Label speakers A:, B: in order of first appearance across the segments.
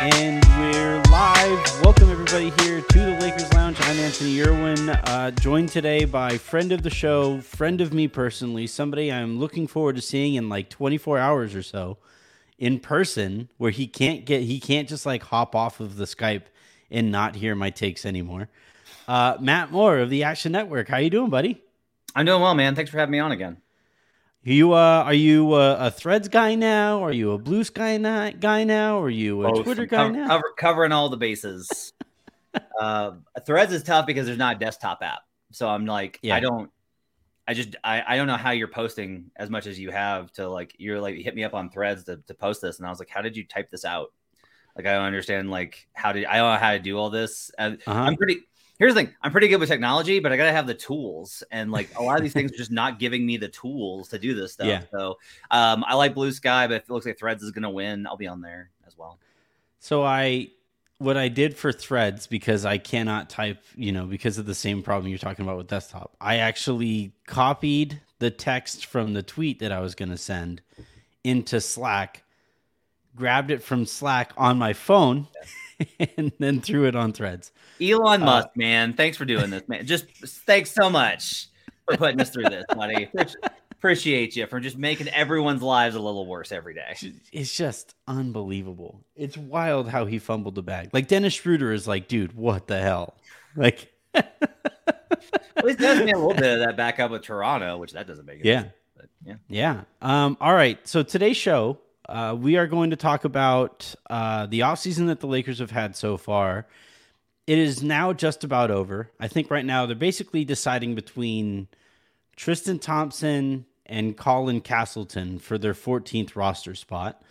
A: And we're live. Welcome everybody here to the Lakers Lounge. I'm Anthony Irwin, uh, joined today by friend of the show, friend of me personally, somebody I'm looking forward to seeing in like 24 hours or so in person, where he can't get he can't just like hop off of the Skype and not hear my takes anymore. Uh, Matt Moore of the Action Network. How you doing, buddy?
B: I'm doing well, man. Thanks for having me on again.
A: You uh, are you uh, a Threads guy now? Are you a Blue Sky na- guy now? Are you a
B: Both.
A: Twitter guy
B: cover-
A: now?
B: cover- covering all the bases. uh, Threads is tough because there's not a desktop app, so I'm like,
A: Yeah.
B: I don't, I just, I, I don't know how you're posting as much as you have to like, you're like, hit me up on Threads to, to post this, and I was like, how did you type this out? Like, I don't understand. Like, how did I don't know how to do all this? And
A: Uh-huh.
B: I'm pretty. Here's the thing: I'm pretty good with technology, but I gotta have the tools, and like a lot of these things are just not giving me the tools to do this stuff.
A: Yeah.
B: So, um, I like Blue Sky, but if it looks like Threads is gonna win, I'll be on there as well.
A: So I what I did for Threads because I cannot type, you know, because of the same problem you're talking about with desktop. I actually copied the text from the tweet that I was going to send into Slack, grabbed it from Slack on my phone, and then threw it on Threads.
B: Elon
A: Uh,
B: Musk, man, thanks for doing this, man. Just thanks so much for putting us through this, buddy. Appreciate you for just making everyone's lives a little worse every day.
A: It's just unbelievable. It's wild how he fumbled the bag. Like Dennis Schroeder is like, dude, what the hell? Like,
B: At least does me a little bit of that back up with Toronto, which that doesn't make it.
A: Yeah.
B: But yeah.
A: Yeah. Um, all right. So today's show, uh, we are going to talk about uh, the offseason that the Lakers have had so far. It is now just about over. I think right now they're basically deciding between Tristan Thompson and Colin Castleton for their 14th roster spot.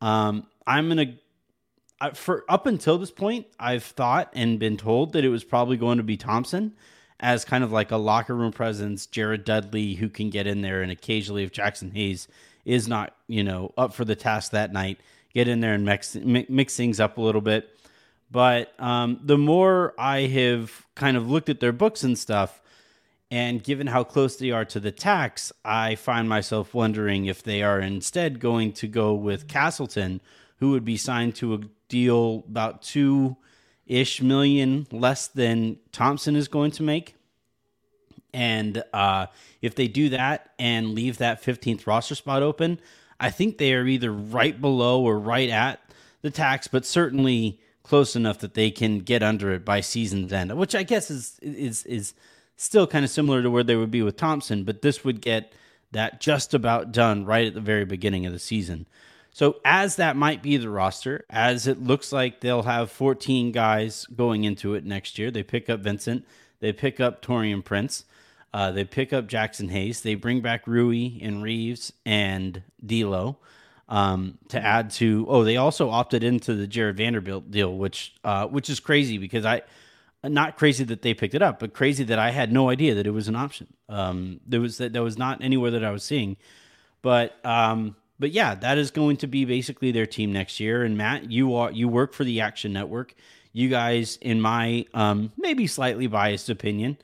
A: Um, I'm going to, for up until this point, I've thought and been told that it was probably going to be Thompson as kind of like a locker room presence, Jared Dudley who can get in there and occasionally if Jaxson Hayes is not, you know, up for the task that night, get in there and mix mix things up a little bit. But um, the more I have kind of looked at their books and stuff, and given how close they are to the tax, I find myself wondering if they are instead going to go with Castleton, who would be signed to a deal about two ish million less than Thompson is going to make. And uh, if they do that and leave that 15th roster spot open, I think they are either right below or right at the tax, but certainly close enough that they can get under it by season's end, which I guess is is is still kind of similar to where they would be with Thompson, but this would get that just about done right at the very beginning of the season. So as that might be the roster, as it looks like they'll have 14 guys going into it next year, they pick up Vincent, they pick up Taurean Prince, uh, they pick up Jaxson Hayes, they bring back Rui and Reeves and D'Lo um, to add to. Oh, they also opted into the Jarred Vanderbilt deal, which uh, which is crazy because I not crazy that they picked it up, but crazy that I had no idea that it was an option. Um, there was that that was not anywhere that I was seeing, but um, but yeah, that is going to be basically their team next year. And Matt, you are you work for the Action Network. You guys, in my um, maybe slightly biased opinion,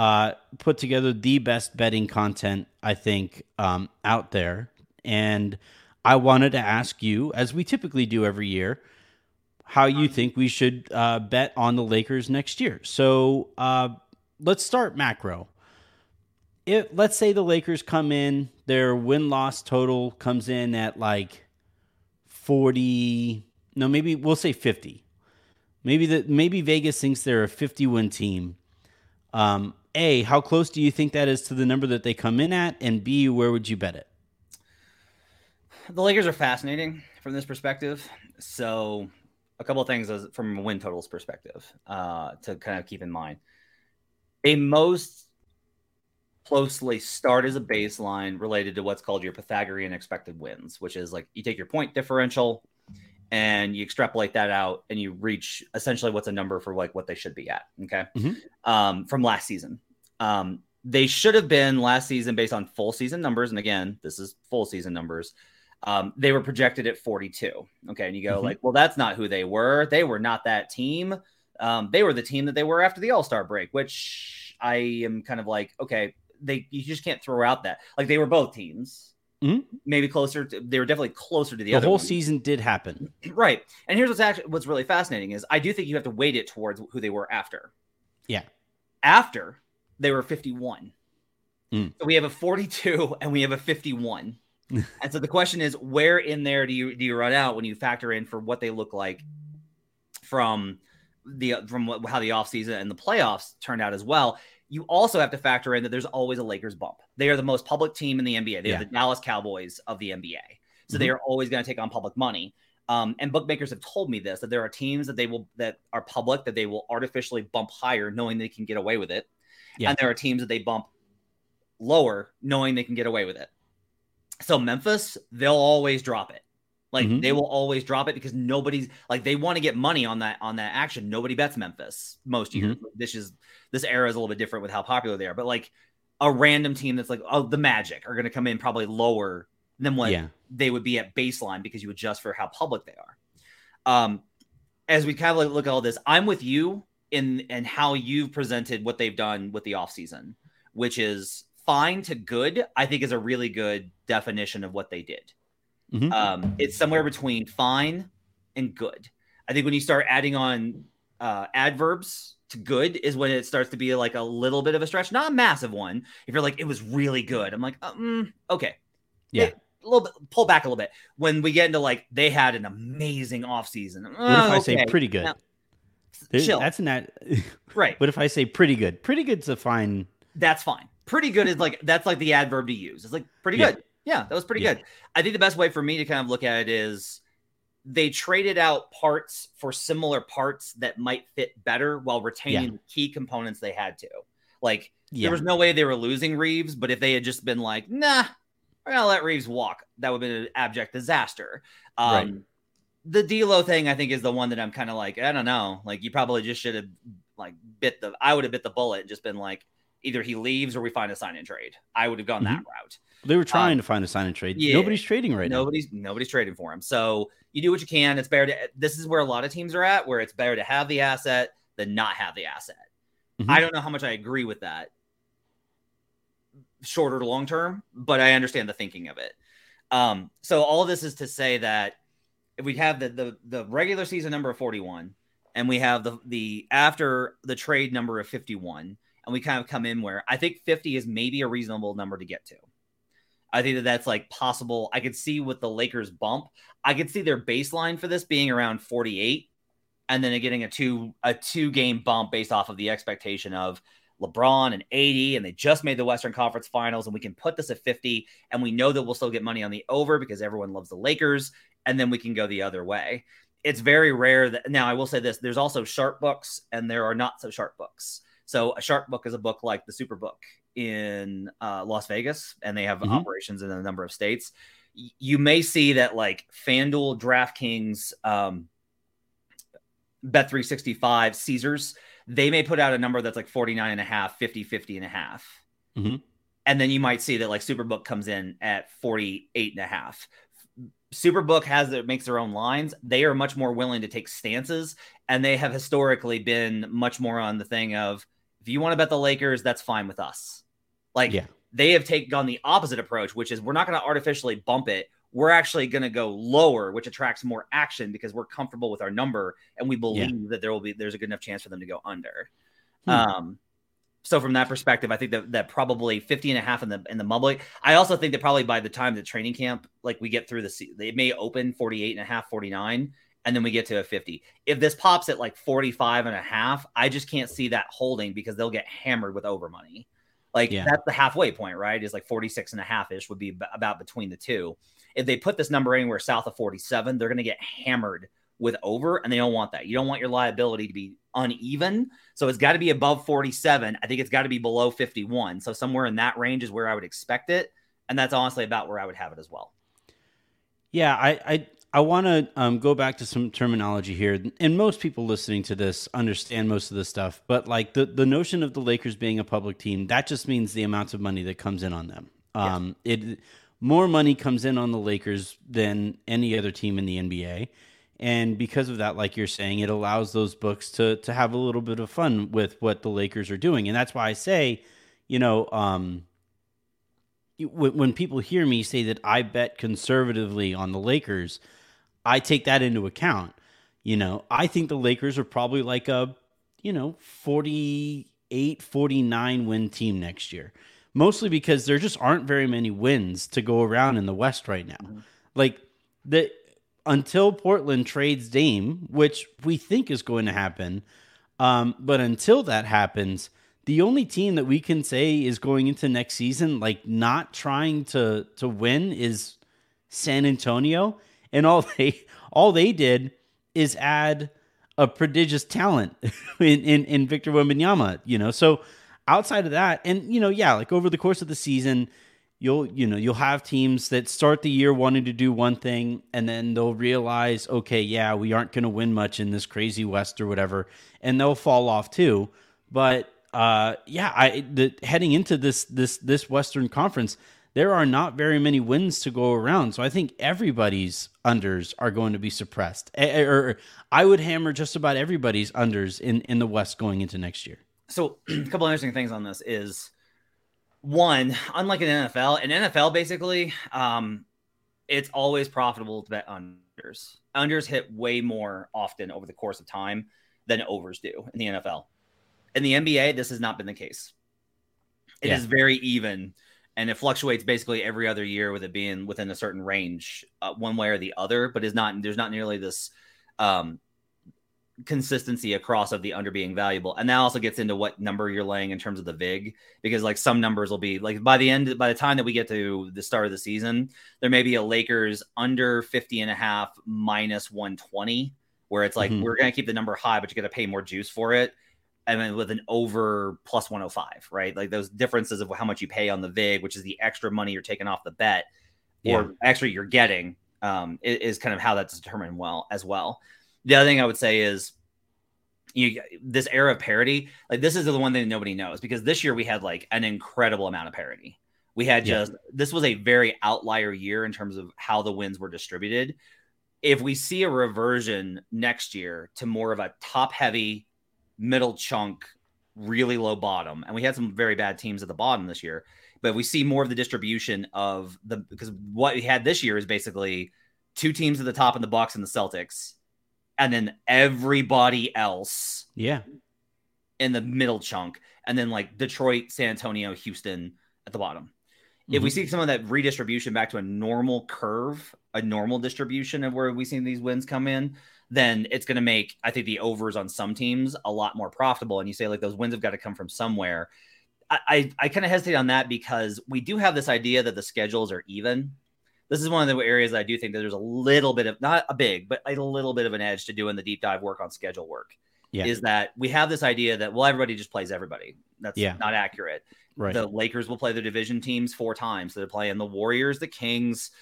A: uh, put together the best betting content I think um, out there. And I wanted to ask you, as we typically do every year, how you think we should uh, bet on the Lakers next year. So uh, let's start macro. It, let's say the Lakers come in, their win loss total comes in at like 40, no, maybe we'll say 50. Maybe that maybe Vegas thinks they're a 50 win team. Um, a, how close do you think that is to the number that they come in at? And B, where would you bet it?
B: The Lakers are fascinating from this perspective. So, a couple of things from a win totals perspective uh, to kind of keep in mind. They most closely start as a baseline related to what's called your Pythagorean expected wins, which is like you take your point differential and you extrapolate that out and you reach essentially what's a number for like what they should be at. Okay.
A: Mhm.
B: Um, from last season. Um, they should have been last season based on full season numbers. And again, this is full season numbers. Um, they were projected at 42. Okay. And you go
A: Mhm.
B: like, well, that's not who they were. They were not that team. Um, they were the team that they were after the All Star break, which I am kind of like, okay, they you just can't throw out that like they were both teams,
A: Mhm.
B: maybe closer. To, they were definitely closer to the,
A: The, whole
B: one.
A: season did happen.
B: right? And here's what's actually what's really fascinating is I do think you have to weight it towards who they were after.
A: Yeah.
B: after they were 51.
A: Mm.
B: So we have a 42 and we have a 51. and so the question is, where in there do you do you run out when you factor in for what they look like from the from what, how the offseason and the playoffs turned out as well? You also have to factor in that there's always a Lakers bump. They are the most public team in the NBA. They
A: Yeah.
B: are the Dallas Cowboys of the NBA. So they are always going to take on public money. Um, and bookmakers have told me this that there are teams that they will that are public that they will artificially bump higher, knowing they can get away with it.
A: Yeah.
B: And there are teams that they bump lower, knowing they can get away with it. So Memphis, they'll always drop it. Like
A: Mhm.
B: they will always drop it because nobody's like they want to get money on that on that action. Nobody bets Memphis most years. This is this era is a little bit different with how popular they are, but like a random team that's like oh the Magic are going to come in probably lower than what
A: Yeah.
B: they would be at baseline because you adjust for how public they are. Um, as we kind of like look at all this, I'm with you in and how you've presented what they've done with the offseason, which is fine to good, I think is a really good definition of what they did.
A: Mhm.
B: Um, it's somewhere between fine and good. I think when you start adding on uh, adverbs to good is when it starts to be like a little bit of a stretch, not a massive one. If you're like, it was really good, I'm like, um, okay,
A: Yeah.
B: It- a little bit, pull back a little bit. When we get into like, they had an amazing offseason.
A: What if I say pretty good?
B: now- chill.
A: That's not.
B: right.
A: what if I say pretty good? Pretty good's a fine.
B: that's fine. Pretty good is like that's like the adverb to use. It's like pretty
A: Yeah.
B: good. Yeah, that was pretty
A: Yeah.
B: good. I think the best way for me to kind of look at it is they traded out parts for similar parts that might fit better while retaining the key components they had to. Like
A: Yeah.
B: there was no way they were losing Reeves, but if they had just been like, nah, we're gonna let Reeves walk, that would have been an abject disaster. Um
A: Right.
B: the D'Lo thing, I think, is the one that I'm kind of like, I don't know. Like, you probably just should have like bit the. I would have bit the bullet and just been like, either he leaves or we find a sign and trade. I would have gone that route.
A: They were trying
B: Um,
A: to find a sign and trade.
B: yeah.
A: Nobody's trading right now.
B: nobody's nobody's trading for him. So you do what you can. It's better to. This is where a lot of teams are at, where it's better to have the asset than not have the asset.
A: Mhm.
B: I don't know how much I agree with that, shorter to long term, but I understand the thinking of it. Um, so all this is to say that if we have the the, the regular season number of 41 and we have the the after the trade number of 51 and we kind of come in where I think 50 is maybe a reasonable number to get to. I think that that's like possible. I could see with the Lakers bump. I could see their baseline for this being around 48 and then getting a two a two game bump based off of the expectation of LeBron and AD and they just made the Western Conference Finals and we can put this at 50 and we know that we'll still get money on the over because everyone loves the Lakers and then we can go the other way. It's very rare that now I will say this there's also sharp books and there are not so sharp books. So a sharp book is a book like the Superbook in uh, Las Vegas and they have
A: Mhm.
B: operations in a number of states. Y- You may see that like FanDuel, DraftKings, um, Bet365, Caesars, they may put out a number that's like 49 and a half, 50, 50 and a half.
A: Mhm.
B: And then you might see that like Superbook comes in at 48 and a half. Superbook has it makes their own lines. They are much more willing to take stances, and they have historically been much more on the thing of if you want to bet the Lakers, that's fine with us. Like
A: Yeah.
B: they have taken on the opposite approach, which is we're not going to artificially bump it. We're actually going to go lower, which attracts more action because we're comfortable with our number and we believe that there will be there's a good enough chance for them to go under.
A: Hmm.
B: Um, so from that perspective, I think that, that probably 50 and a half in the in the public. I also think that probably by the time the training camp, like we get through the they may open 48 and a half, 49, and then we get to a 50. If this pops at like 45 and a half, I just can't see that holding because they'll get hammered with over money. Like
A: Yeah.
B: that's the halfway point, right? Is like 46 and a half ish would be about between the two. If they put this number anywhere south of 47, they're going to get hammered with over, and they don't want that. You don't want your liability to be uneven. So it's got to be above 47. I think it's got to be below 51. So somewhere in that range is where I would expect it. And that's honestly about where I would have it as well.
A: Yeah, I, I I want to um, go back to some terminology here, and most people listening to this understand most of this stuff. But like the the notion of the Lakers being a public team, that just means the amounts of money that comes in on them. Um, It more money comes in on the Lakers than any other team in the NBA, and because of that, like you're saying, it allows those books to to have a little bit of fun with what the Lakers are doing, and that's why I say, you know. Um, when people hear me say that I bet conservatively on the Lakers, I take that into account. You know, I think the Lakers are probably like a, you know, 48, 49 win team next year. Mostly because there just aren't very many wins to go around in the West right now. Mm-hmm. Like the until Portland trades Dame, which we think is going to happen, um, but until that happens, the only team that we can say is going into next season like not trying to to win is San Antonio and all they all they did is add a prodigious talent in, in, in Victor Wembanyama, you know. So outside of that, and you know, yeah, like over the course of the season, you'll you know you'll have teams that start the year wanting to do one thing, and then they'll realize, okay, yeah, we aren't going to win much in this crazy West or whatever, and they'll fall off too. But uh, yeah, I the, heading into this this this Western Conference, there are not very many wins to go around. So I think everybody's unders are going to be suppressed. Or I would hammer just about everybody's unders in, in the West going into next year.
B: So a couple interesting things on this is one, unlike an NFL, an NFL basically, um, it's always profitable to bet unders. Unders hit way more often over the course of time than overs do in the NFL. In the NBA, this has not been the case. It yeah. is very even and it fluctuates basically every other year with it being within a certain range, uh, one way or the other. But is not there's not nearly this um, consistency across of the under being valuable, and that also gets into what number you're laying in terms of the vig, because like some numbers will be like by the end by the time that we get to the start of the season, there may be a Lakers under 50 and a half minus 120, where it's like mm-hmm. we're gonna keep the number high, but you got to pay more juice for it and then with an over plus 105, right? Like those differences of how much you pay on the VIG, which is the extra money you're taking off the bet, yeah. or actually you're getting, um, is, is, kind of how that's determined well as well. The other thing I would say is you this era of parity, like this is the one thing nobody knows because this year we had like an incredible amount of parity. We had just yeah. this was a very outlier year in terms of how the wins were distributed. If we see a reversion next year to more of a top heavy middle chunk, really low bottom. And we had some very bad teams at the bottom this year, but we see more of the distribution of the because what we had this year is basically two teams at the top in the Bucks and the Celtics, and then everybody else,
A: yeah,
B: in the middle chunk, and then like Detroit, San Antonio, Houston at the bottom. Mm-hmm. If we mm-hmm. see some of that redistribution back to a normal curve, a normal distribution of where we see these wins come in, then it's going to make I think the overs on some teams a lot more profitable. And you say like those wins have got to come from somewhere. I I, I kind of hesitate on that because we do have this idea that the schedules are even. This is one of the areas I do think that there's a little bit of not a big, but a little bit of an edge to doing the deep dive work on schedule work. Yeah. Is that we have this idea that well everybody just plays everybody. That's yeah. not accurate. Right. The Lakers will play their division teams four times. So they're playing the Warriors, the Kings,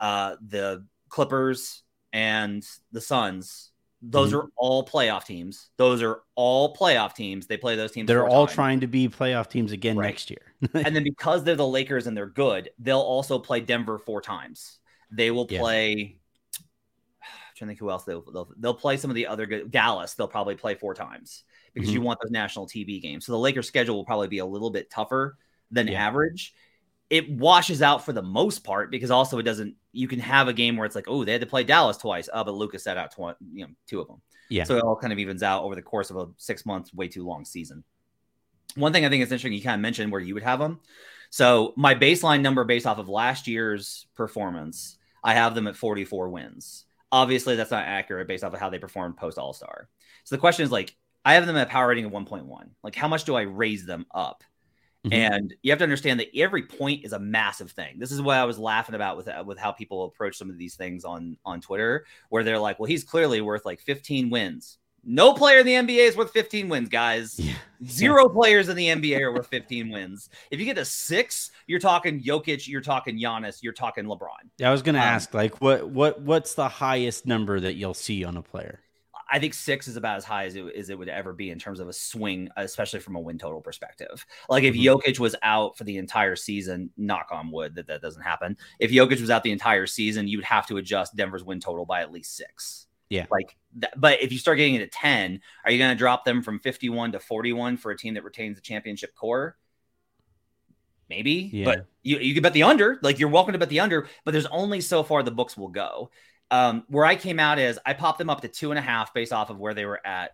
B: uh, the Clippers, and the Suns, those mm-hmm. are all playoff teams. Those are all playoff teams. They play those teams.
A: They're all times. trying to be playoff teams again right. next year.
B: and then because they're the Lakers and they're good, they'll also play Denver four times. They will play. Yeah. I'm trying to think who else they'll, they'll, they'll play some of the other good Dallas. They'll probably play four times because mm-hmm. you want those national TV games. So the Lakers schedule will probably be a little bit tougher than yeah. average it washes out for the most part because also it doesn't. You can have a game where it's like, oh, they had to play Dallas twice. Oh, but Lucas set out tw- you know two of them.
A: Yeah.
B: So it all kind of evens out over the course of a six months, way too long season. One thing I think is interesting, you kind of mentioned where you would have them. So my baseline number based off of last year's performance, I have them at 44 wins. Obviously, that's not accurate based off of how they performed post All Star. So the question is like, I have them at a power rating of 1.1. Like, how much do I raise them up? Mm-hmm. And you have to understand that every point is a massive thing. This is what I was laughing about with uh, with how people approach some of these things on on Twitter, where they're like, "Well, he's clearly worth like 15 wins." No player in the NBA is worth 15 wins, guys.
A: Yeah.
B: Zero players in the NBA are worth 15 wins. If you get to six, you're talking Jokic, you're talking Giannis, you're talking LeBron.
A: Yeah, I was going to
B: Um,
A: ask, like, what what what's the highest number that you'll see on a player?
B: I think six is about as high as it, as it would ever be in terms of a swing, especially from a win total perspective. Like if
A: Mhm.
B: Jokic was out for the entire season, knock on wood that that doesn't happen. If Jokic was out the entire season, you would have to adjust Denver's win total by at least six.
A: Yeah.
B: Like, that, but if you start getting it at 10, are you going to drop them from 51 to 41 for a team that retains the championship core? Maybe,
A: Yeah.
B: but you, you can bet the under. Like you're welcome to bet the under, but there's only so far the books will go. Um, where I came out is I popped them up to two and a half based off of where they were at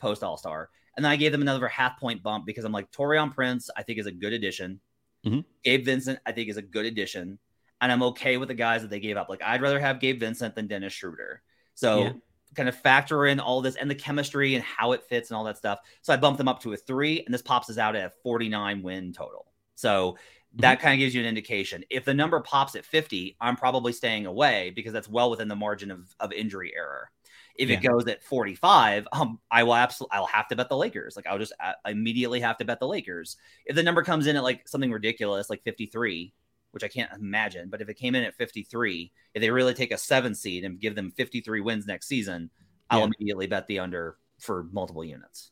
B: post All Star, and then I gave them another half point bump because I'm like Taurean Prince, I think is a good addition.
A: Mhm.
B: Gabe Vincent, I think is a good addition, and I'm okay with the guys that they gave up. Like I'd rather have Gabe Vincent than Dennis Schroeder. So
A: Yeah.
B: kind of factor in all this and the chemistry and how it fits and all that stuff. So I bumped them up to a three, and this pops us out at a 49 win total. So that kind of gives you an indication. If the number pops at 50, I'm probably staying away because that's well within the margin of, of injury error. If it goes at 45, um, I will absolutely I'll have to bet the Lakers. Like I'll just uh, immediately have to bet the Lakers. If the number comes in at like something ridiculous like 53, which I can't imagine, but if it came in at 53, if they really take a seven seed and give them 53 wins next season, I'll immediately bet the under for multiple units.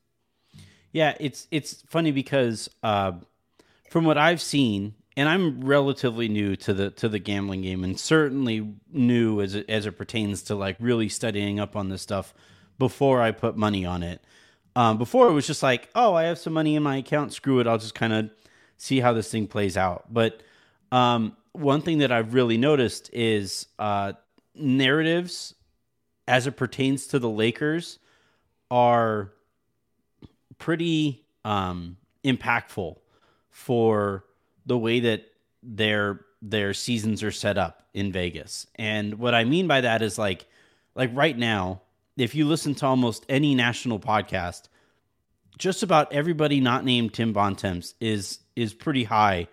A: Yeah, it's it's funny because uh, from what I've seen, and I'm relatively new to the to the gambling game, and certainly new as it, as it pertains to like really studying up on this stuff before I put money on it. Um, before it was just like, oh, I have some money in my account, screw it, I'll just kind of see how this thing plays out. But um, one thing that I've really noticed is uh, narratives as it pertains to the Lakers are pretty um, impactful for the way that their their seasons are set up in Vegas. And what I mean by that is like like right now, if you listen to almost any national podcast, just about everybody not named Tim Bontemps is is pretty high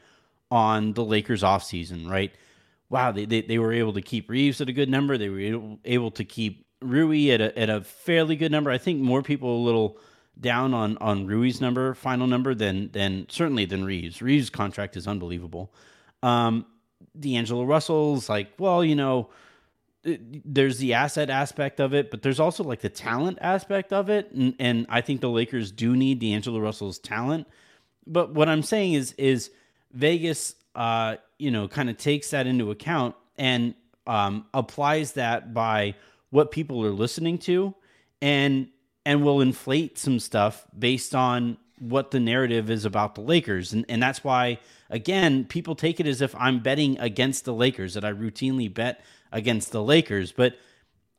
A: on the Lakers offseason, right? Wow, they, they, they were able to keep Reeves at a good number. They were able, able to keep Rui at a, at a fairly good number. I think more people a little down on on Rui's number, final number, than than certainly than Reeves. Reeves' contract is unbelievable. Um, D'Angelo Russell's like, well, you know, it- there's the asset aspect of it, but there's also like the talent aspect of it, and and I think the Lakers do need D'Angelo Russell's talent. But what I'm saying is is Vegas, uh, you know, kind of takes that into account and um, applies that by what people are listening to, and and will inflate some stuff based on what the narrative is about the Lakers. And and that's why again, people take it as if I'm betting against the Lakers, that I routinely bet against the Lakers. But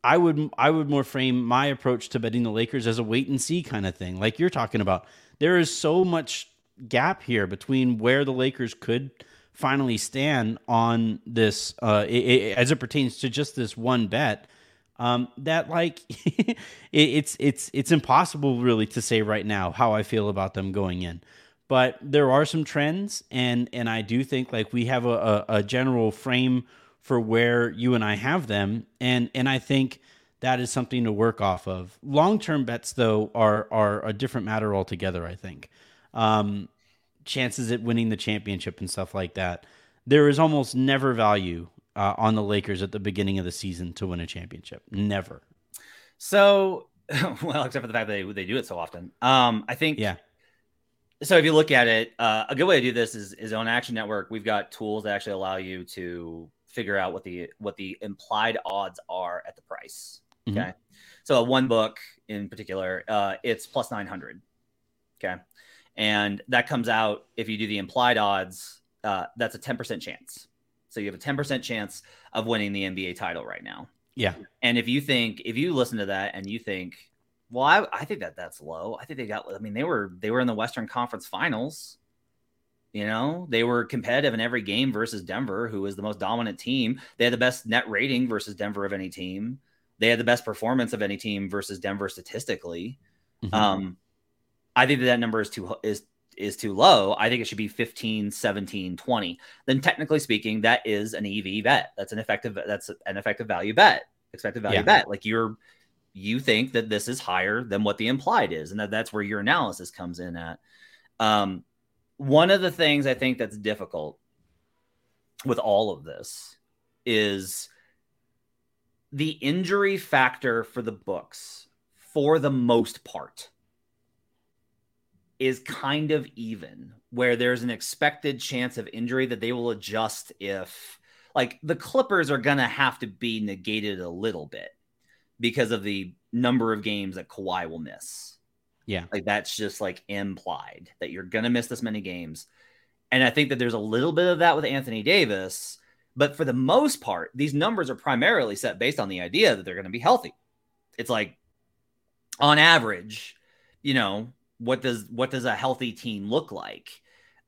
A: I would I would more frame my approach to betting the Lakers as a wait and see kind of thing. Like you're talking about. There is so much gap here between where the Lakers could finally stand on this uh, i- i- as it pertains to just this one bet um, that like it, it's it's it's impossible really to say right now how I feel about them going in. But there are some trends, and and I do think like we have a, a, a general frame for where you and I have them, and and I think that is something to work off of. Long term bets though are are a different matter altogether. I think um, chances at winning the championship and stuff like that. There is almost never value uh, on the Lakers at the beginning of the season to win a championship. Never.
B: So, well, except for the fact that they, they do it so often. Um, I think
A: Yeah.
B: so if you look at it, uh, a good way to do this is is on Action Network. We've got tools that actually allow you to figure out what the what the implied odds are at the price.
A: Mhm.
B: Okay, so one book in particular, uh, it's plus nine hundred. Okay, and that comes out if you do the implied odds. Uh, that's a ten percent chance. So you have a ten percent chance of winning the NBA title right now.
A: Yeah.
B: And if you think, if you listen to that and you think, well, I, I think that that's low. I think they got. I mean, they were they were in the Western Conference Finals. You know, they were competitive in every game versus Denver, who was the most dominant team. They had the best net rating versus Denver of any team. They had the best performance of any team versus Denver statistically.
A: Mhm.
B: Um, I think that that number is too is is too low. I think it should be 15, 17, 20. Then technically speaking, that is an EV bet. That's an effective that's an effective value bet. Expected value
A: Yeah.
B: bet. Like you're you think that this is higher than what the implied is, and that that's where your analysis comes in at. Um, one of the things I think that's difficult with all of this is the injury factor for the books, for the most part, is kind of even, where there's an expected chance of injury that they will adjust if, like, the Clippers are going to have to be negated a little bit because of the number of games that Kawhi will miss.
A: Yeah.
B: Like, that's just like implied that you're going to miss this many games. And I think that there's a little bit of that with Anthony Davis. But for the most part, these numbers are primarily set based on the idea that they're going to be healthy. It's like, on average, you know, what does what does a healthy team look like?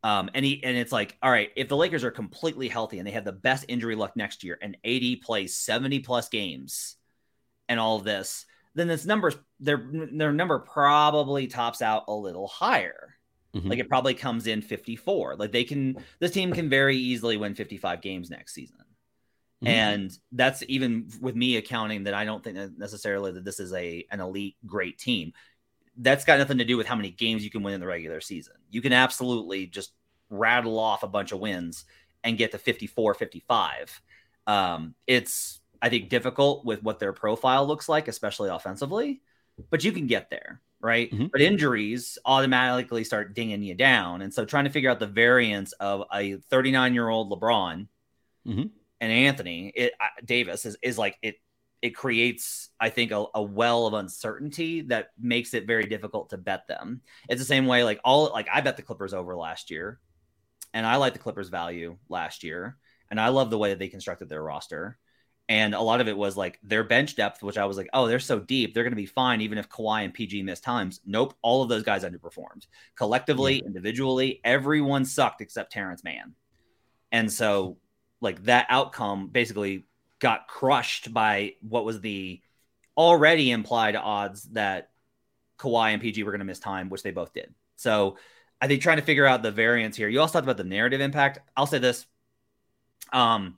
B: Um, and he and it's like, all right, if the Lakers are completely healthy and they have the best injury luck next year, and AD plays 70 plus games and all of this, then this numbers their their number probably tops out a little higher.
A: Mhm.
B: Like it probably comes in 54. Like they can this team can very easily win 55 games next season.
A: Mhm.
B: And that's even with me accounting that I don't think that necessarily that this is a an elite great team. That's got nothing to do with how many games you can win in the regular season. You can absolutely just rattle off a bunch of wins and get to 54, 55. Um, it's I think difficult with what their profile looks like, especially offensively, but you can get there, right?
A: Mhm.
B: But injuries automatically start dinging you down. And so trying to figure out the variance of a 39 year old LeBron
A: Mhm.
B: and Anthony it, uh, Davis is, is like it, it creates, I think, a, a well of uncertainty that makes it very difficult to bet them. It's the same way, like all, like I bet the Clippers over last year, and I like the Clippers value last year, and I love the way that they constructed their roster. And a lot of it was like their bench depth, which I was like, oh, they're so deep, they're going to be fine, even if Kawhi and PG miss times. Nope, all of those guys underperformed collectively, individually. Everyone sucked except Terance Mann, and so like that outcome basically got crushed by what was the already implied odds that Kawhi and PG were going to miss time, which they both did. So I think trying to figure out the variance here. You also talked about the narrative impact. I'll say this. Um,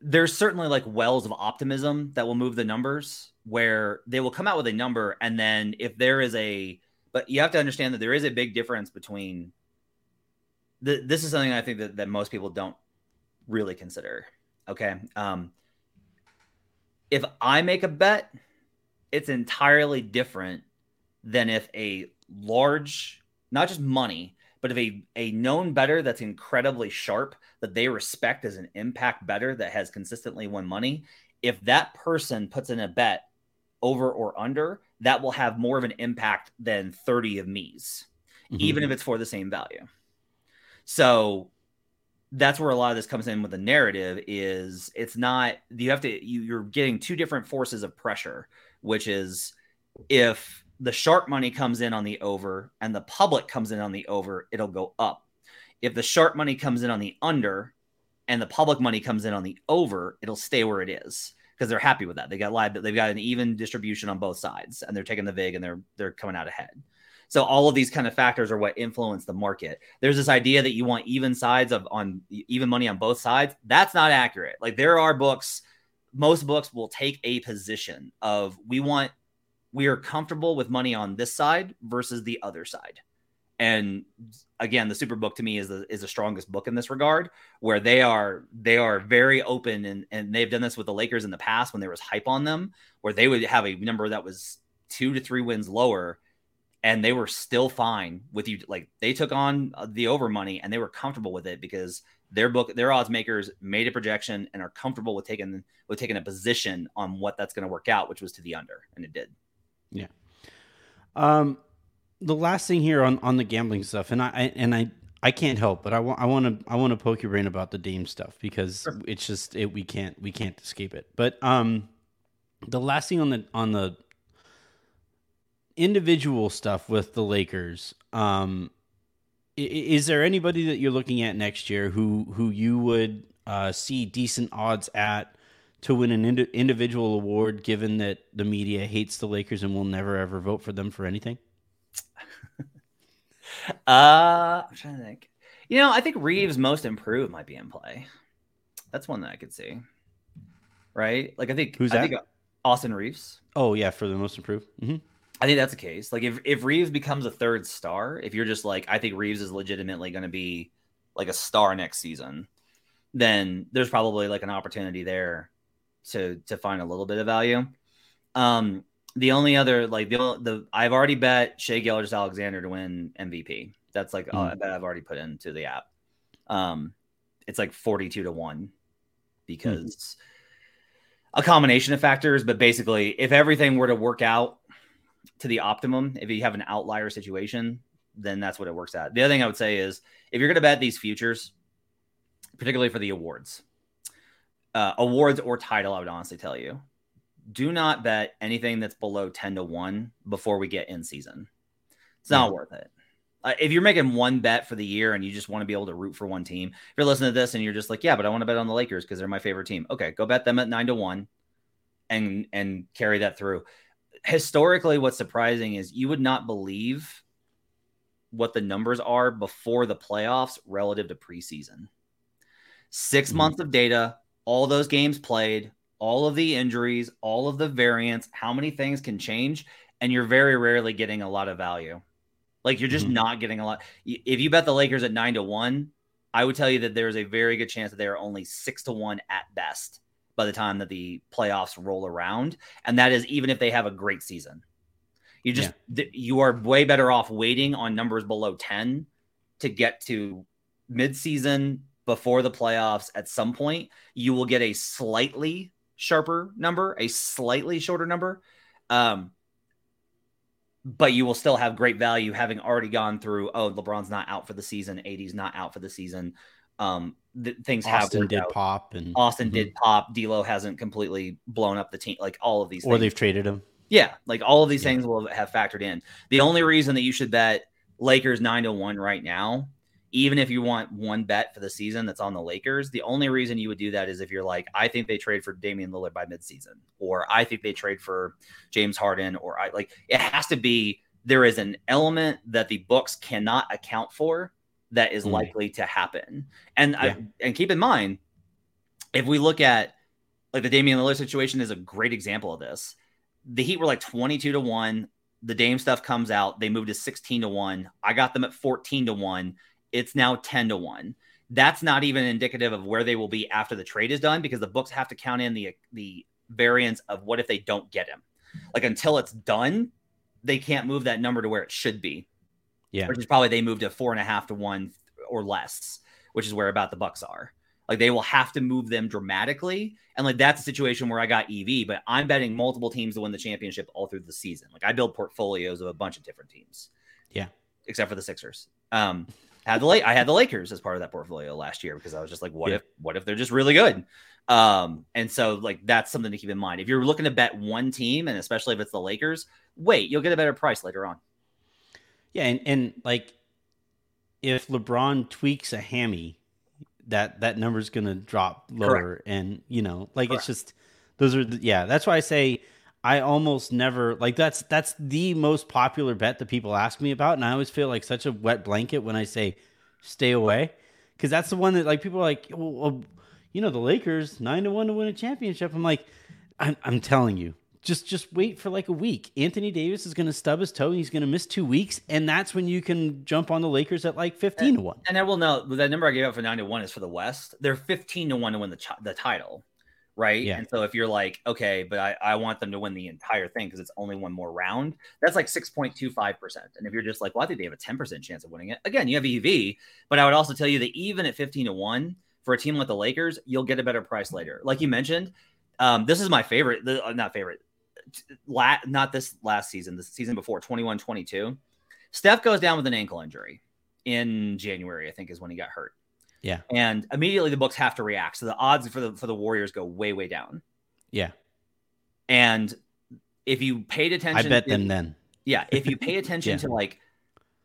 B: there's certainly like wells of optimism that will move the numbers where they will come out with a number and then if there is a but you have to understand that there is a big difference between the, this is something I think that, that most people don't really consider. Okay. Um, if I make a bet, it's entirely different than if a large, not just money, but if a, a known better that's incredibly sharp that they respect as an impact better that has consistently won money, if that person puts in a bet over or under, that will have more of an impact than 30 of me's,
A: Mhm.
B: even if it's for the same value. So that's where a lot of this comes in with the narrative is it's not you have to you, you're getting two different forces of pressure which is if the sharp money comes in on the over and the public comes in on the over it'll go up. If the sharp money comes in on the under and the public money comes in on the over it'll stay where it is because they're happy with that. They got live they've got an even distribution on both sides and they're taking the vig and they're they're coming out ahead so all of these kind of factors are what influence the market. There's this idea that you want even sides of on even money on both sides. That's not accurate. Like there are books, most books will take a position of we want we are comfortable with money on this side versus the other side. And again, the Superbook to me is the is the strongest book in this regard, where they are they are very open and and they've done this with the Lakers in the past when there was hype on them, where they would have a number that was two to three wins lower and they were still fine with you. Like they took on uh, the over money and they were comfortable with it because their book, their odds makers made a projection and are comfortable with taking with taking a position on what that's going to work out, which was to the under, and it did. Yeah.
A: Um, the last thing here on, on the gambling stuff, and I, I and I I can't help, but I want I want to I want to poke your brain about the Dame stuff because
B: Sure.
A: it's just it, we can't we can't escape it. But um, the last thing on the on the individual stuff with the Lakers, um, is there anybody that you're looking at next year who who you would uh, see decent odds at? To win an indi- individual award, given that the media hates the Lakers and will never ever vote for them for anything.
B: Uh, I'm trying to think. You know, I think Reeves most improved might be in play. That's one that I could see. Right? Like I think
A: Who's
B: I
A: that?
B: think Austin Reeves.
A: Oh yeah, for the most improved. hmm
B: I think that's the case. Like if if Reeves becomes a third star, if you're just like I think Reeves is legitimately going to be like a star next season, then there's probably like an opportunity there to to find a little bit of value. Um, the only other like the the I've already bet Shai Gilgeous-Alexander to win MVP. That's like uh,
A: Mm.
B: a bet I've already put into the app. Um, it's like forty two to one because a combination of factors, but basically, if everything were to work out to the optimum, if you have an outlier situation, then that's what it works at. The other thing I would say is if you're going to bet these futures, particularly for the awards, uh, awards or title, I would honestly tell you, do not bet anything that's below 10 to 1 before we get in season. It's not worth it. Uh, if you're making one bet for the year and you just want to be able to root for one team, if you're listening to this and you're just like, yeah, but I want to bet on the Lakers because they're my favorite team. Okay, go bet them at nine to one, and and carry that through. Historically, what's surprising is you would not believe what the numbers are before the playoffs relative to preseason. 6
A: Mhm.
B: months of data, all those games played, all of the injuries, all of the variants, how many things can change, and you're very rarely getting a lot of value. Like you're just
A: Mhm.
B: not getting a lot. If you bet the Lakers at nine to one, I would tell you that there's a very good chance that they are only six to one at best by the time that the playoffs roll around, and that is even if they have a great season. You just th- you are way better off waiting on numbers below ten to get to midseason before the playoffs. At some point, you will get a slightly sharper number, a slightly shorter number. Um, but you will still have great value having already gone through. Oh, LeBron's not out for the season. AD's not out for the season. Um, th- things have
A: Austin
B: worked
A: did
B: out.
A: pop, and
B: Austin
A: Mhm.
B: did pop. D'Lo hasn't completely blown up the team. Like all of these,
A: or
B: things.
A: they've traded him.
B: Yeah, like all of these
A: Yeah.
B: things will have factored in. The only reason that you should bet Lakers nine to one right now, even if you want one bet for the season that's on the Lakers, the only reason you would do that is if you're like, I think they trade for Damian Lillard by midseason, or I think they trade for James Harden, or I like it has to be there is an element that the books cannot account for that is
A: Mm.
B: likely to happen. And
A: Yeah.
B: I and keep in mind, if we look at like the Damian Lillard situation is a great example of this. The Heat were like 22 to 1. The Dame stuff comes out. They moved to 16 to 1. I got them at 14 to 1. It's now 10 to 1. That's not even indicative of where they will be after the trade is done because the books have to count in the the variance of what if they don't get him. Like until it's done, they can't move that number to where it should be.
A: Yeah.
B: Which is probably they moved to four and a half to one or less, which is where about the Bucks are. Like they will have to move them dramatically. And like that's a situation where I got EV, but I'm betting multiple teams to win the championship all through the season. Like I build portfolios of a bunch of different teams.
A: Yeah.
B: Except for the Sixers. Um had the La- I had the Lakers as part of that portfolio last year because I was just like, what
A: Yeah.
B: if what if they're just really good? Um, and so like that's something to keep in mind. If you're looking to bet one team, and especially if it's the Lakers, wait, you'll get a better price later on.
A: Yeah, and, and like if LeBron tweaks a hammy, that that number's gonna drop lower, and you know, like
B: Correct.
A: it's just those are the, yeah. That's why I say I almost never like that's that's the most popular bet that people ask me about, and I always feel like such a wet blanket when I say stay away because that's the one that like people are like, well, well, you know, the Lakers nine to one to win a championship. I'm like, I'm I'm telling you, just just wait for like a week. Anthony Davis is going to stub his toe. and He's going to miss two weeks, and that's when you can jump on the Lakers at like fifteen to one.
B: And I will note that number I gave out for nine to one is for the West. They're 15 to one to win the, ch- the title, right?
A: Yeah.
B: And so if you're like, okay, but I, I want them to win the entire thing because it's only one more round, that's like 6.25%. And if you're just like, well, I think they have a 10% chance of winning it, again, you have EV. But I would also tell you that even at 15 to one for a team like the Lakers, you'll get a better price later. Like you mentioned, um, this is my favorite, the, uh, not favorite, la- not this last season, the season before, 21 22. Steph goes down with an ankle injury in January, I think is when he got hurt.
A: Yeah.
B: And immediately the books have to react. So the odds for the for the Warriors go way, way down.
A: Yeah,
B: And if you paid attention I
A: bet
B: to-
A: them then.
B: yeah, if you pay attention
A: Yeah.
B: to like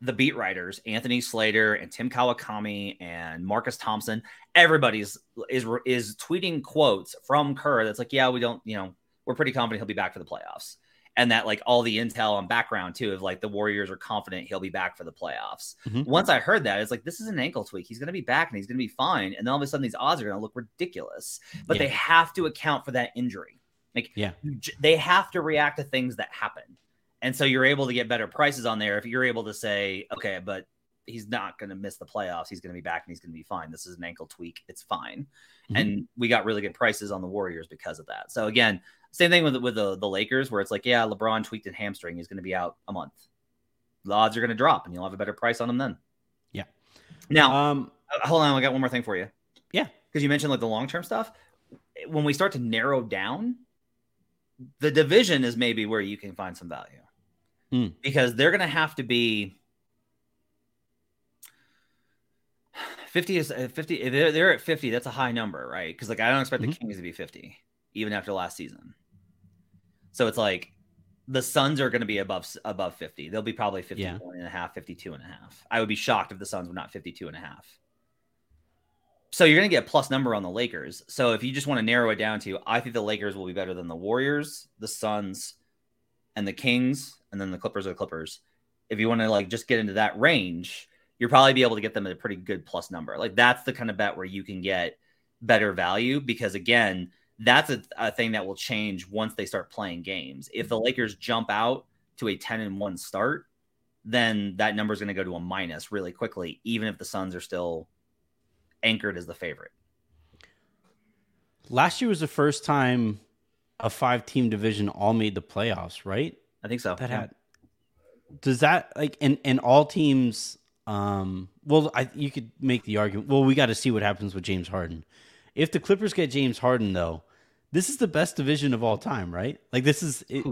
B: the beat writers, Anthony Slater and Tim Kawakami and Marcus Thompson, everybody's is is tweeting quotes from Kerr that's like, yeah, we don't, you know, we're pretty confident he'll be back for the playoffs. And that like all the intel on background too of like the Warriors are confident he'll be back for the playoffs.
A: Mhm.
B: Once I heard that, it's like this is an ankle tweak. He's gonna be back and he's gonna be fine. And then all of a sudden these odds are gonna look ridiculous. But
A: Yeah.
B: they have to account for that injury. Like
A: Yeah.
B: j- they have to react to things that happen. And so you're able to get better prices on there if you're able to say, okay, but he's not going to miss the playoffs. He's going to be back and he's going to be fine. This is an ankle tweak. It's fine.
A: Mhm.
B: And we got really good prices on the Warriors because of that. So again, same thing with with the, the Lakers where it's like, yeah, LeBron tweaked a hamstring. He's going to be out a month. The odds are going to drop and you'll have a better price on him then.
A: Yeah.
B: Now,
A: Um,
B: uh, hold on, I got one more thing for you.
A: Yeah.
B: Because you mentioned like the long term stuff. When we start to narrow down, the division is maybe where you can find some value.
A: Hmm.
B: Because they're gonna have to be 50 is uh, 50 if they're, at 50 that's a high number right because like i don't expect
A: Mhm.
B: the kings to be 50 even after last season so it's like the suns are going to be above above 50 they'll be probably 51 and a half 52 and a half. I would be shocked if the suns were not 52 and a half. So you're going to get a plus number on the lakers. So if you just want to narrow it down to i think the lakers will be better than the warriors the suns and the kings and then the clippers are the clippers. If you want to like just get into that range you'll probably be able to get them at a pretty good plus number. Like that's the kind of bet where you can get better value because again that's a, a thing that will change once they start playing games. If the Lakers jump out to a 10 and 1 start, then that number is going to go to a minus really quickly, even if the Suns are still anchored as the favorite.
A: last year was the first time a five-team division all made the playoffs, right?
B: I think so.
A: that
B: Yeah.
A: had does that like and and all teams um well I you could make the argument well we got to see what happens with James Harden. If the Clippers get James Harden though, this is the best division of all time, right? Like this is it,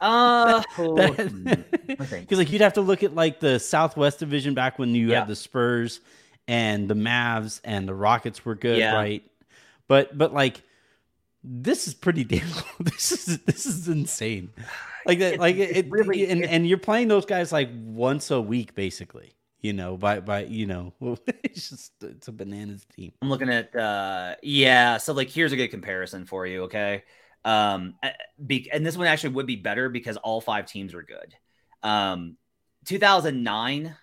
B: Uh, oh, hmm,
A: because like you'd have to look at like the Southwest Division back when you
B: Yeah.
A: had the Spurs and the Mavs and the Rockets were good,
B: Yeah.
A: right? But but like this is pretty damn. this is this is insane. Like that, like it, it
B: really-
A: and and you're playing those guys like once a week, basically. You know, by by you know, it's just it's a bananas team.
B: I'm looking at uh yeah, so like here's a good comparison for you, okay? Um be, and this one actually would be better because all five teams were good. Um 2009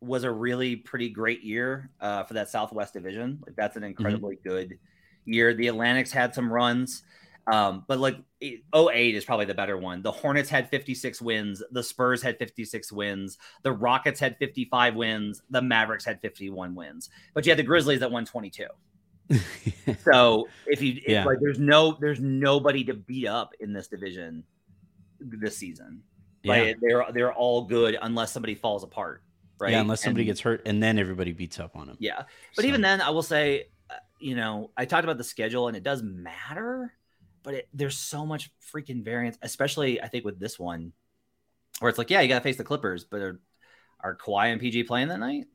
B: was a really pretty great year uh for that Southwest division. Like that's an incredibly good year. The Atlantics had some runs. Um, but like it- 08 is probably the better one. The Hornets had 56 wins, the Spurs had 56 wins, the Rockets had 55 wins, the Mavericks had 51 wins. But you had the Grizzlies that won 22. So if you if,
A: Yeah.
B: like there's no there's nobody to beat up in this division this season.
A: yeah,
B: Like they're they're all good unless somebody falls apart. Right.
A: yeah. Unless somebody
B: And-
A: gets hurt, and then everybody beats up on them.
B: yeah. But
A: So-
B: even then, I will say, uh, you know, I talked about the schedule and it does matter, but it, there's so much freaking variance, especially I think with this one, where it's like, yeah, you got to face the Clippers, but are, are Kawhi and PG playing that night?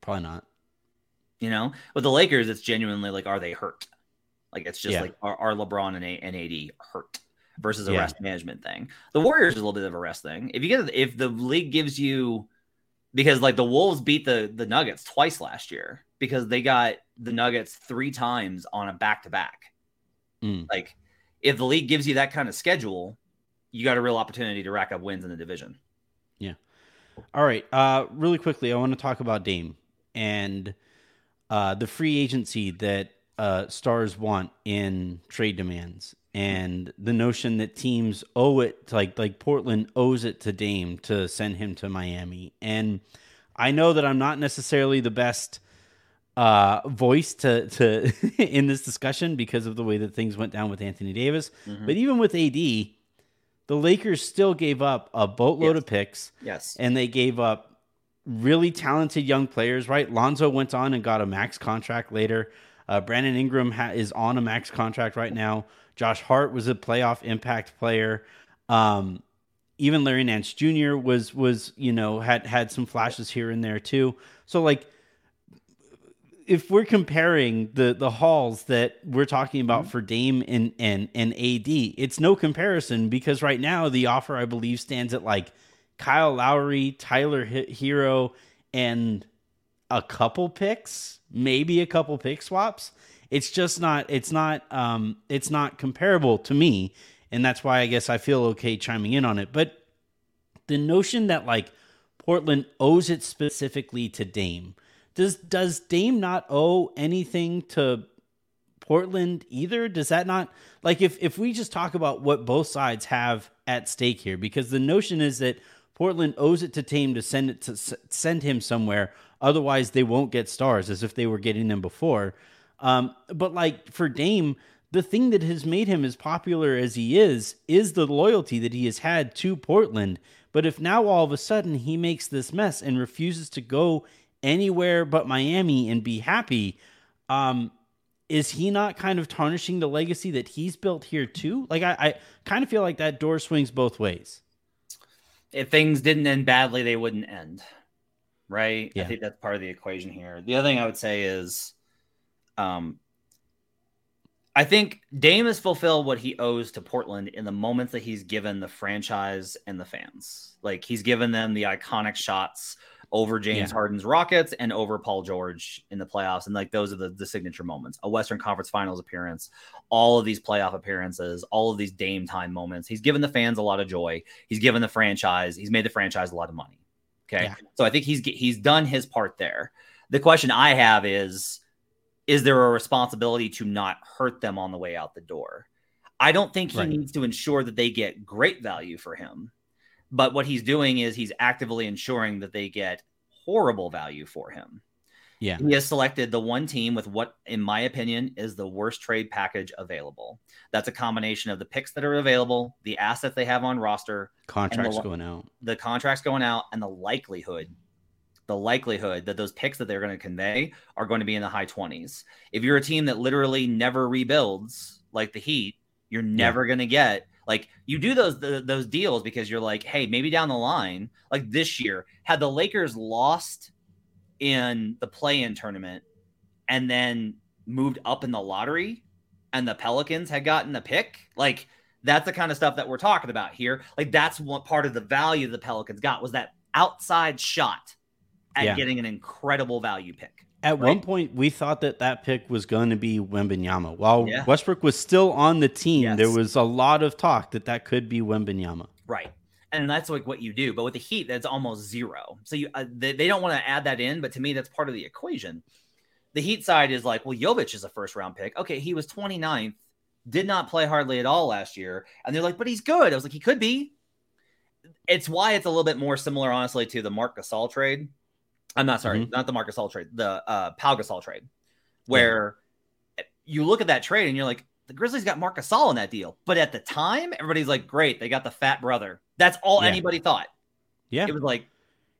A: probably not.
B: You know, with the Lakers, it's genuinely like, are they hurt? Like it's just
A: Yeah.
B: like, are, are LeBron and, A- and AD hurt? Versus a
A: Yeah.
B: rest management thing. The Warriors is a little bit of a rest thing. If you get if the league gives you because like the Wolves beat the the Nuggets twice last year because they got the Nuggets three times on a back to back.
A: Mm.
B: Like if the league gives you that kind of schedule, you got a real opportunity to rack up wins in the division. Yeah.
A: All right. Uh, really quickly, I want to talk about Dame and uh, the free agency that uh, stars want in trade demands, and the notion that teams owe it, to, like like Portland owes it to Dame to send him to Miami. And I know that I'm not necessarily the best uh, voice to to in this discussion because of the way that things went down with Anthony Davis.
B: Mhm.
A: But even with AD, the Lakers still gave up a boatload
B: Yes.
A: of picks
B: Yes.
A: and they gave up really talented young players. Right, Lonzo went on and got a max contract later. Uh, Brandon Ingram ha- is on a max contract right now. Josh Hart was a playoff impact player. Um, even Larry Nance Jr. was was you know had had some flashes here and there too. So like, if we're comparing the the hauls that we're talking about for Dame and and and AD, it's no comparison because right now the offer I believe stands at like Kyle Lowry, Tyler Herro, and a couple picks, maybe a couple pick swaps. It's just not. It's not. Um. It's not comparable to me, and that's why I guess I feel okay chiming in on it. But the notion that like Portland owes it specifically to Dame does does Dame not owe anything to Portland either? Does that not like if if we just talk about what both sides have at stake here because the notion is that Portland owes it to Dame to send it to send him somewhere otherwise they won't get stars as if they were getting them before. Um, but like for Dame, the thing that has made him as popular as he is is the loyalty that he has had to Portland. But if now all of a sudden he makes this mess and refuses to go anywhere but Miami and be happy, um, is he not kind of tarnishing the legacy that he's built here too? Like I, I kind of feel like that door swings both ways.
B: If things didn't end badly, they wouldn't end. Right.
A: Yeah.
B: I think that's part of the equation here. The other thing I would say is um I think Dame has fulfilled what he owes to Portland in the moments that he's given the franchise and the fans. Like he's given them the iconic shots over James
A: Yeah.
B: Harden's Rockets and over Paul George in the playoffs. And like those are the, the signature moments. A Western Conference Finals appearance, all of these playoff appearances, all of these Dame time moments. He's given the fans a lot of joy. He's given the franchise, he's made the franchise a lot of money. Okay.
A: Yeah.
B: So I think he's he's done his part there. The question I have is is there a responsibility to not hurt them on the way out the door? I don't think he
A: Right.
B: needs to ensure that they get great value for him. But what he's doing is he's actively ensuring that they get horrible value for him.
A: Yeah.
B: He has selected the one team with what, in my opinion, is the worst trade package available. That's a combination of the picks that are available, the assets they have on roster,
A: Contracts
B: lo-
A: going out.
B: the contracts going out, and the likelihood, the likelihood that those picks that they're going to convey are going to be in the high 20s. If you're a team that literally never rebuilds, like the Heat, you're never going to get like you do those the, those deals because you're like, hey, maybe down the line, like this year, had the Lakers lost in the play-in tournament and then moved up in the lottery, and the Pelicans had gotten a pick, like that's the kind of stuff that we're talking about here. Like that's what part of the value the Pelicans got was that outside shot at
A: Yeah.
B: getting an incredible value pick.
A: At
B: Right.
A: one point, we thought that that pick was going to be Wembanyama. While
B: Yeah.
A: Westbrook was still on the team,
B: Yes.
A: there was a lot of talk that that could be Wembanyama.
B: Right. And that's like what you do. But with the Heat, that's almost zero. So you uh, they, they don't want to add that in, but to me, that's part of the equation. The Heat side is like, well, Jovic is a first round pick. Okay, he was 29th, did not play hardly at all last year. And they're like, but he's good. I was like, he could be. It's why it's a little bit more similar, honestly, to the Marc Gasol trade. I'm not sorry, not the Marc Gasol trade, the uh, Pau Gasol trade, where you look at that trade and you're like, the Grizzlies got Marc Gasol in that deal. But at the time, everybody's like, great, they got the fat brother. That's all
A: Yeah.
B: anybody thought.
A: Yeah.
B: It was like,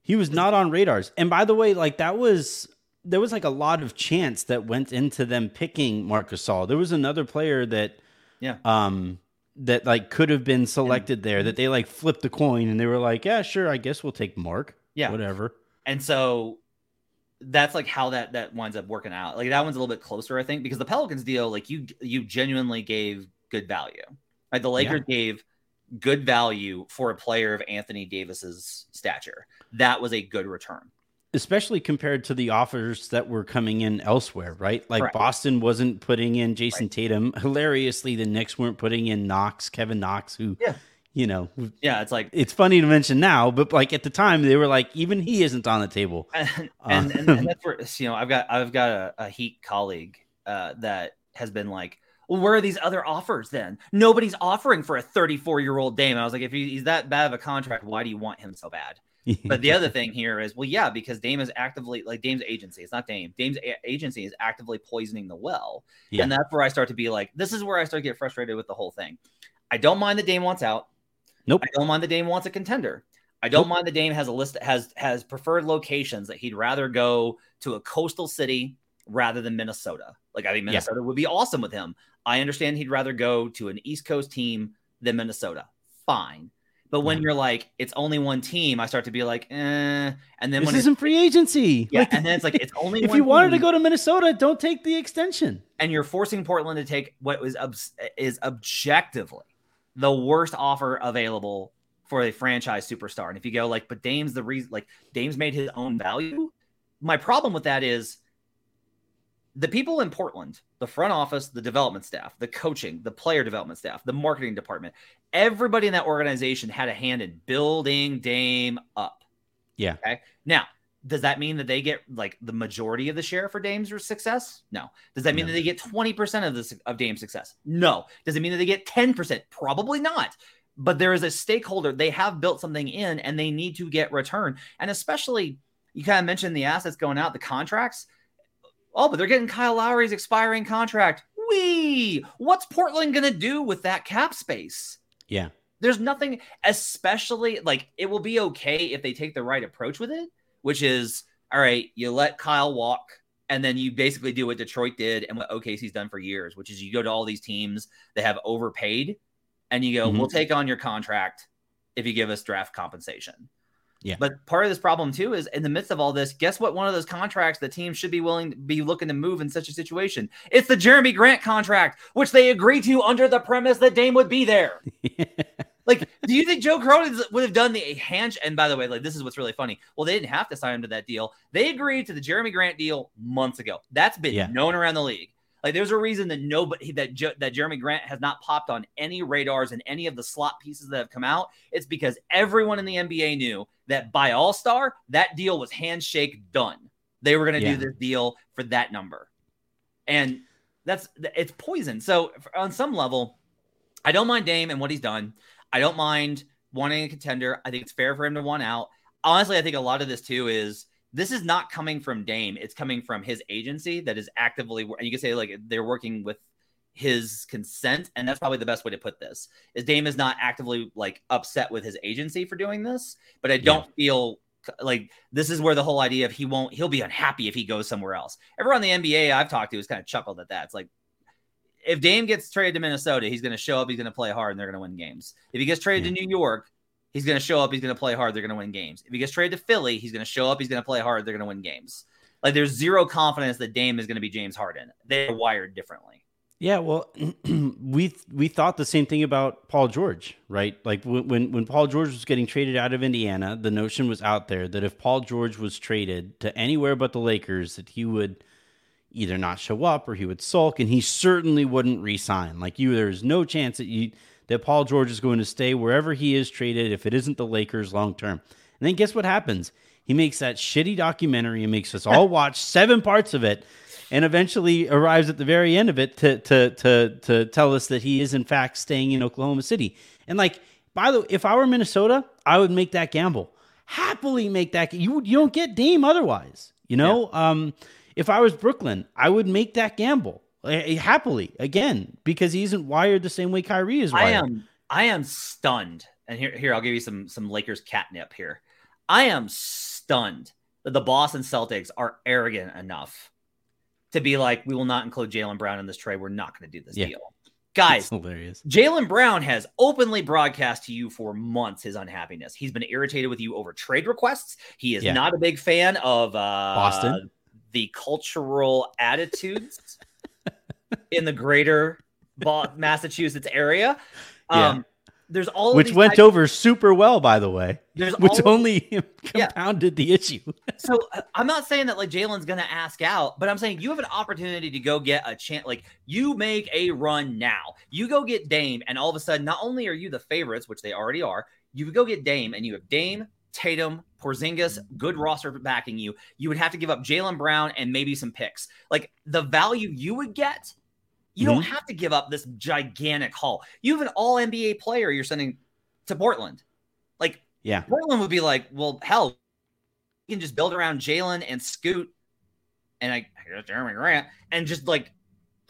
A: He was not on radars. And by the way, like that was there was like a lot of chance that went into them picking Marc Gasol. There was another player that
B: Yeah.
A: um that like could have been selected there that they like flipped the coin and they were like, "Yeah, sure, I guess we'll take Marc."
B: Yeah.
A: Whatever.
B: And so that's like how that that winds up working out. Like that one's a little bit closer, I think, because the Pelicans deal, like you you genuinely gave good value. Like the Lakers gave good value for a player of Anthony Davis's stature. That was a good return.
A: Especially compared to the offers that were coming in elsewhere, right? Like
B: Correct.
A: Boston wasn't putting in Jayson Tatum. Hilariously, the Knicks weren't putting in Knox, Kevin Knox, who
B: Yeah.
A: You know,
B: Yeah, it's like
A: it's funny to mention now, but like at the time they were like, even he isn't on the table.
B: and,
A: Uh,
B: and, and, and that's where you know I've got I've got a, a Heat colleague uh, that has been like, well, where are these other offers then? Nobody's offering for a 34 year old Dame. I was like, if he's that bad of a contract, why do you want him so bad? But the other thing here is, well, yeah, because Dame is actively like Dame's agency. It's not Dame. Dame's a- agency is actively poisoning the well,
A: Yeah.
B: and that's where I start to be like, this is where I start to get frustrated with the whole thing. I don't mind that Dame wants out.
A: Nope.
B: I don't mind that Dame wants a contender. I don't
A: Nope.
B: mind that Dame has a list has has preferred locations that he'd rather go to a coastal city rather than Minnesota. Like I think
A: Yeah.
B: Minnesota would be awesome with him. I understand he'd rather go to an East Coast team than Minnesota. Fine. But when
A: Yeah.
B: you're like, it's only one team, I start to be like, eh. And then
A: this
B: when
A: isn't free agency.
B: yeah,
A: Like,
B: and then it's like it's only
A: if you wanted to go to Minnesota, don't take the extension.
B: and you're forcing Portland to take what was obs- is objectively the worst offer available for a franchise superstar. And if you go like, but Dame's the reason, like Dame's made his own value. My problem with that is the people in Portland, the front office, the development staff, the coaching, the player development staff, the marketing department, everybody in that organization had a hand in building Dame up.
A: Yeah.
B: Okay. Now, does that mean that they get like the majority of the share for Dame's success? No. Does that mean
A: No.
B: that they get 20% of this of Dame's success? No. Does it mean that they get 10%? Probably not. But there is a stakeholder. They have built something in and they need to get return. And especially, you kind of mentioned the assets going out, the contracts. Oh, but they're getting Kyle Lowry's expiring contract. Wee! What's Portland going to do with that cap space?
A: Yeah.
B: There's nothing, especially like it will be okay if they take the right approach with it, which is all right, you let Kyle walk, and then you basically do what Detroit did and what OKC's done for years, which is you go to all these teams that have overpaid and you go,
A: Mhm.
B: we'll take on your contract if you give us draft compensation.
A: Yeah.
B: But part of this problem too is in the midst of all this, guess what? One of those contracts the team should be willing to be looking to move in such a situation. It's the Jerami Grant contract, which they agreed to under the premise that Dame would be there. Like, do you think Joe Cronin would have done the hand? And by the way, like this is what's really funny. Well, they didn't have to sign him to that deal. They agreed to the Jerami Grant deal months ago. That's been
A: Yeah.
B: known around the league. Like, there's a reason that nobody that Jo- that Jerami Grant has not popped on any radars and any of the slot pieces that have come out. It's because everyone in the NBA knew that by All Star, that deal was handshake done. They were going to
A: Yeah.
B: do this deal for that number, and that's it's poison. So on some level, I don't mind Dame and what he's done. I don't mind wanting a contender. I think it's fair for him to want out. Honestly, I think a lot of this too is this is not coming from Dame. It's coming from his agency that is actively, and you can say like they're working with his consent, and that's probably the best way to put this. Is Dame is not actively like upset with his agency for doing this, but I don't feel like this is where the whole idea of he won't he'll be unhappy if he goes somewhere else. Everyone in the NBA I've talked to has kind of chuckled at that. It's like if Dame gets traded to Minnesota, he's going to show up, he's going to play hard, and they're going to win games. If he gets traded to New York, he's going to show up, he's going to play hard, they're going to win games. If he gets traded to Philly, he's going to show up, he's going to play hard, they're going to win games. Like there's zero confidence that Dame is going to be James Harden. They're wired differently.
A: Yeah, well, we we thought the same thing about Paul George, right? Like when when when Paul George was getting traded out of Indiana, the notion was out there that if Paul George was traded to anywhere but the Lakers, that he would either not show up or he would sulk, and he certainly wouldn't resign. Like you, there's no chance that you that Paul George is going to stay wherever he is traded if it isn't the Lakers long term. And then guess what happens? He makes that shitty documentary and makes us all watch seven parts of it and eventually arrives at the very end of it to to to to tell us that he is in fact staying in Oklahoma City. And like, by the way, if I were Minnesota, I would make that gamble. Happily make that. You you don't get Dame otherwise. You know, um, if I was Brooklyn, I would make that gamble eh, happily again because he isn't wired the same way Kyrie is wired.
B: I am I am stunned. And here here I'll give you some some Lakers catnip here. I am stunned that the Boston Celtics are arrogant enough to be like, we will not include Jaylen Brown in this trade. We're not going to do this
A: Yeah.
B: deal.
A: It's
B: Guys,
A: hilarious.
B: Jaylen Brown has openly broadcast to you for months his unhappiness. He's been irritated with you over trade requests. He is
A: Yeah.
B: not a big fan of uh,
A: Boston?
B: The cultural attitudes in the greater Massachusetts area.
A: Yeah.
B: Um, There's all
A: Which
B: these
A: went
B: types-
A: over super well, by the way.
B: There's
A: Which only
B: Yeah.
A: compounded the issue.
B: so uh, I'm not saying that like Jaylen's gonna ask out, but I'm saying you have an opportunity to go get a chance. Like you make a run now, you go get Dame, and all of a sudden, not only are you the favorites, which they already are, you go get Dame, and you have Dame, Tatum, Porzingis, good roster backing you. You would have to give up Jaylen Brown and maybe some picks. Like the value you would get, you don't mhm. have to give up this gigantic haul. You have an All NBA player you're sending to Portland. Like
A: Yeah.
B: Portland would be like, well, hell, you can just build around Jaylen and Scoot and I here's Jerami Grant and just like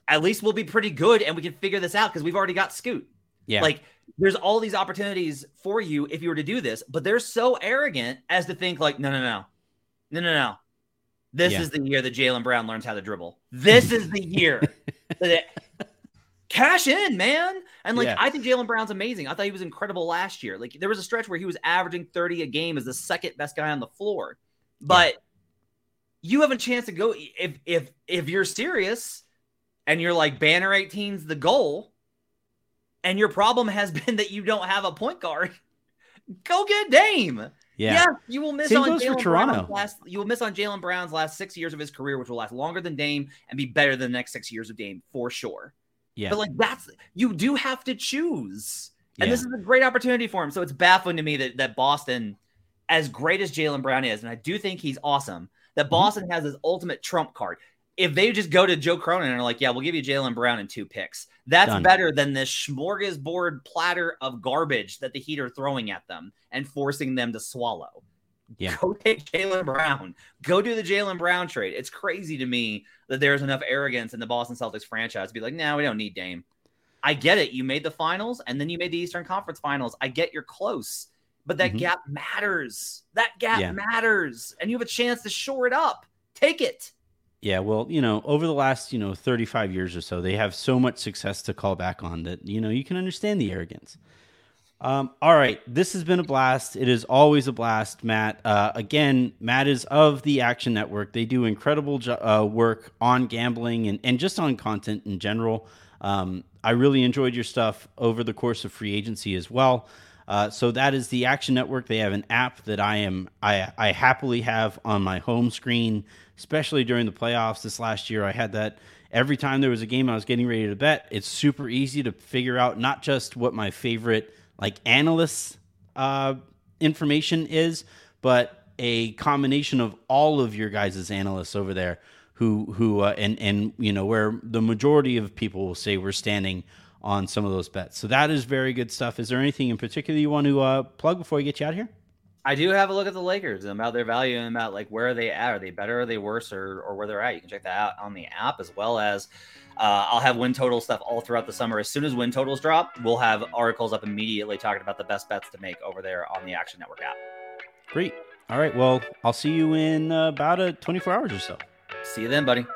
B: at least we'll be pretty good and we can figure this out because we've already got Scoot.
A: Yeah.
B: Like there's all these opportunities for you if you were to do this, but they're so arrogant as to think like, no, no, no, no, no, no. This
A: Yeah.
B: is the year that Jaylen Brown learns how to dribble. This is the year. that it- cash in, man. And like
A: Yeah.
B: I think Jaylen Brown's amazing. I thought he was incredible last year. Like there was a stretch where he was averaging 30 a game as the second best guy on the floor. But you have a chance to go if if if you're serious and you're like banner 18's the goal, and your problem has been that you don't have a point guard, go get Dame.
A: yeah.
B: Yeah, you will miss
A: Same
B: on
A: Jaylen.
B: Brown's last. You will miss on Jaylen Brown's last six years of his career, which will last longer than Dame and be better than the next six years of Dame for sure.
A: Yeah.
B: But like that's you do have to choose, and
A: Yeah.
B: this is a great opportunity for him. So it's baffling to me that that Boston as great as Jaylen Brown is, and I do think he's awesome, that Boston has his ultimate trump card. If they just go to Joe Cronin and are like, yeah, we'll give you Jaylen Brown and two picks, that's
A: Done.
B: better than this smorgasbord platter of garbage that the Heat are throwing at them and forcing them to swallow.
A: Yeah.
B: Go take Jaylen Brown. Go do the Jaylen Brown trade. It's crazy to me that there's enough arrogance in the Boston Celtics franchise to be like, no, we don't need Dame. I get it. You made the finals and then you made the Eastern Conference finals. I get you're close, but that
A: Mhm.
B: gap matters. That gap
A: Yeah.
B: matters. And you have a chance to shore it up. Take it.
A: Yeah, well, you know, over the last, you know, 35 years or so, they have so much success to call back on that, you know, you can understand the arrogance. Um, all right, this has been a blast. It is always a blast, Matt. Uh, again, Matt is of the Action Network. They do incredible jo- uh, work on gambling and, and just on content in general. Um, I really enjoyed your stuff over the course of free agency as well. Uh, so that is the Action Network. They have an app that I am I I happily have on my home screen, especially during the playoffs this last year. I had that every time there was a game I was getting ready to bet. It's super easy to figure out not just what my favorite like analysts uh, information is, but a combination of all of your guys' analysts over there who who uh, and and you know where the majority of people will say we're standing on some of those bets. So that is very good stuff. Is there anything in particular you want to uh, plug before we get you out of here?
B: I do have a look at the Lakers and about their value and about like where are they at? Are they better? Are they worse? Or, or where they're at? You can check that out on the app as well as uh, I'll have win total stuff all throughout the summer. As soon as win totals drop, we'll have articles up immediately talking about the best bets to make over there on the Action Network app.
A: Great. All right. Well, I'll see you in uh, about a 24 hours or so.
B: See you then, buddy.